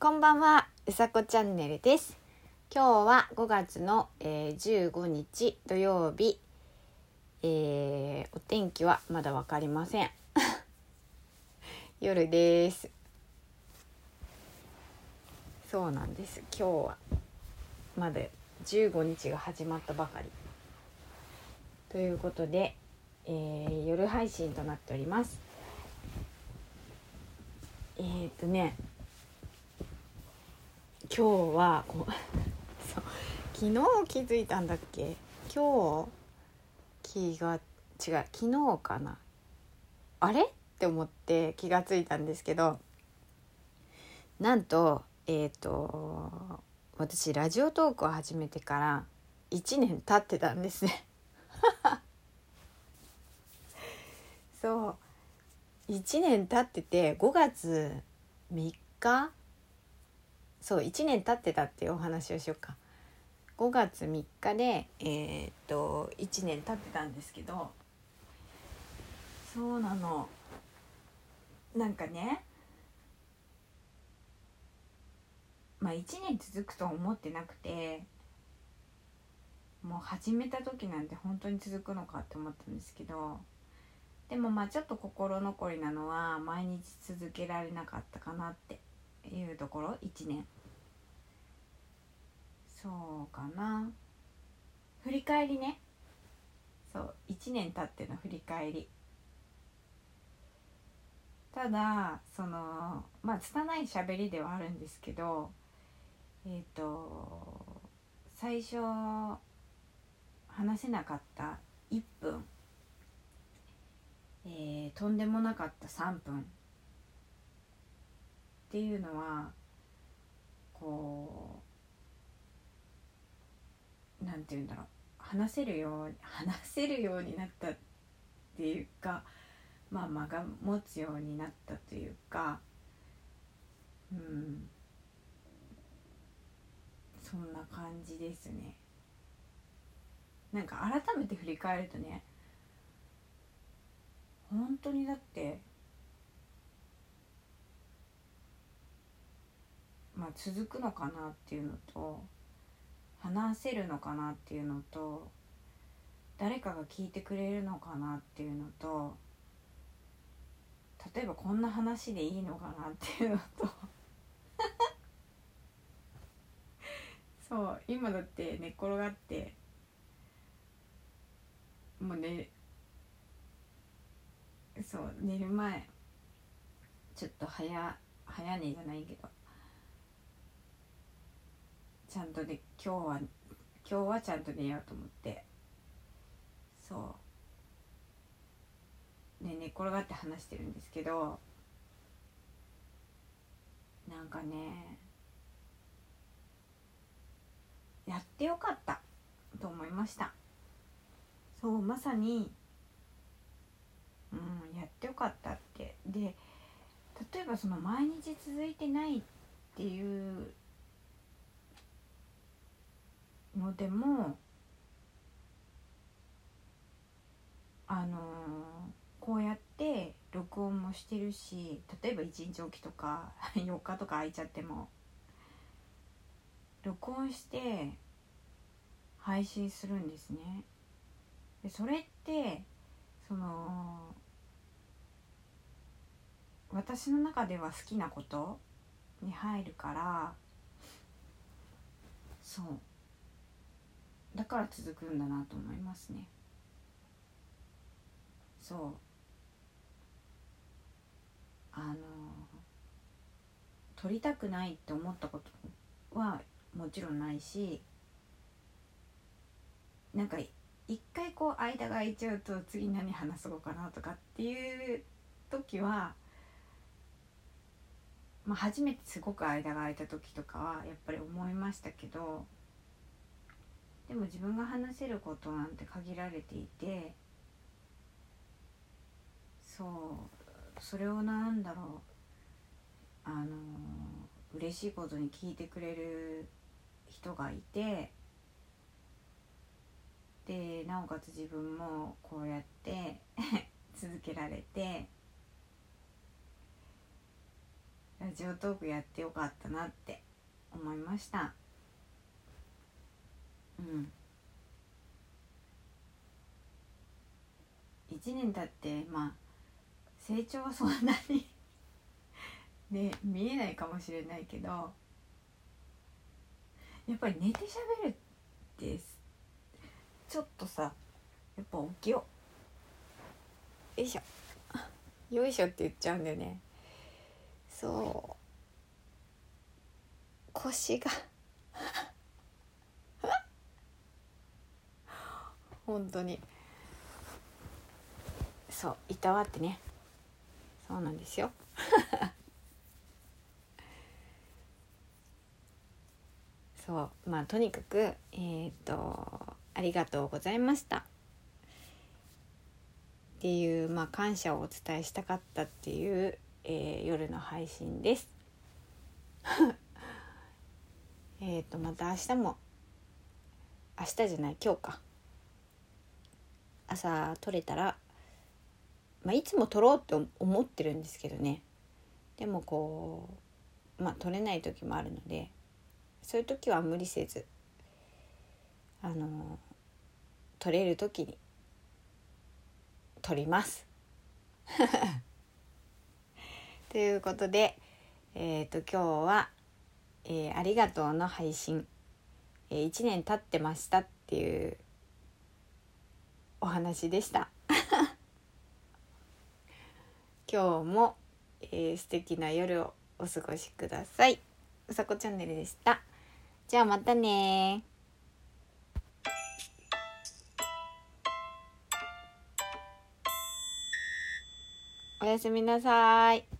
こんばんは、うさこチャンネルです。今日は5月の、えー、15日土曜日、えー、お天気はまだわかりません。夜です。そうなんです。今日はまだ15日が始まったばかり。ということで、えー、夜配信となっております。えー、っとね今日はこうそう昨日気づいたんだっけ？今日気が違う昨日かな？あれ？って思って気がついたんですけどなんとえっ、ー、と私ラジオトークを始めてから1年経ってたんですね。そう1年経ってて5月3日そう1年経ってたっていうお話をしようか。5月3日でえー、っと1年経ってたんですけどそうなの。なんかねまあ1年続くと思ってなくてもう始めた時なんて本当に続くのかって思ったんですけどでもまあちょっと心残りなのは毎日続けられなかったかなって。いうところ？1年。そうかな。振り返りね。そう1年経っての振り返り。ただそのまあ拙い喋りではあるんですけどえっ、ー、と最初話せなかった1分、えー、とんでもなかった3分。っていうのはこうなんて言うんだろう。話せるように話せるようになったっていうかまあ間が持つようになったというかうん。そんな感じですね。なんか改めて振り返るとね本当にだって続くのかなっていうのと話せるのかなっていうのと誰かが聞いてくれるのかなっていうのと例えばこんな話でいいのかなっていうのと。そう今だって寝っ転がってもう寝そう寝る前ちょっと早早寝じゃないけど。ゃんとで今日は今日はちゃんと寝ようと思って。そう。ね寝転がって話してるんですけど。なんかねやってよかったと思いました。そうまさにうんやってよかったって。で例えばその毎日続いてないっていうのでもあのー、こうやって録音もしてるし例えば1日おきとか 4日とか空いちゃっても録音して配信するんですね。でそれってその私の中では好きなことに入るからそうだから続くんだなと思いますね。そう。あの撮りたくないって思ったことはもちろんないしなんか一回こう間が空いちゃうと次何話そうかなとかっていう時は、まあ、初めてすごく間が空いた時とかはやっぱり思いましたけどでも自分が話せることなんて限られていてそうそれをなんだろう。あの嬉しいことに聞いてくれる人がいてでなおかつ自分もこうやって 続けられてラジオトークやってよかったなって思いました。うん。1年経ってまあ成長はそんなに ね見えないかもしれないけどやっぱり寝てしゃべるってちょっとさやっぱ起きよう。よいしょ。よいしょって言っちゃうんだよね。そう。腰が 本当に。そういたわってね。そうなんですよ。そうまあとにかくえっ、とありがとうございました。っていうまあ感謝をお伝えしたかったっていう、えー、夜の配信です。えっとまた明日も。明日じゃない今日か。朝撮れたら、まあ、いつも撮ろうって思ってるんですけどねでもこうまあ撮れない時もあるのでそういう時は無理せずあの撮れる時に撮ります。ということで、えっ、ー、と今日は、えー、ありがとうの配信、えー、1年経ってましたっていうお話でした。今日も、えー、素敵な夜をお過ごしください。うさこチャンネルでした。じゃあまたねおやすみなさい。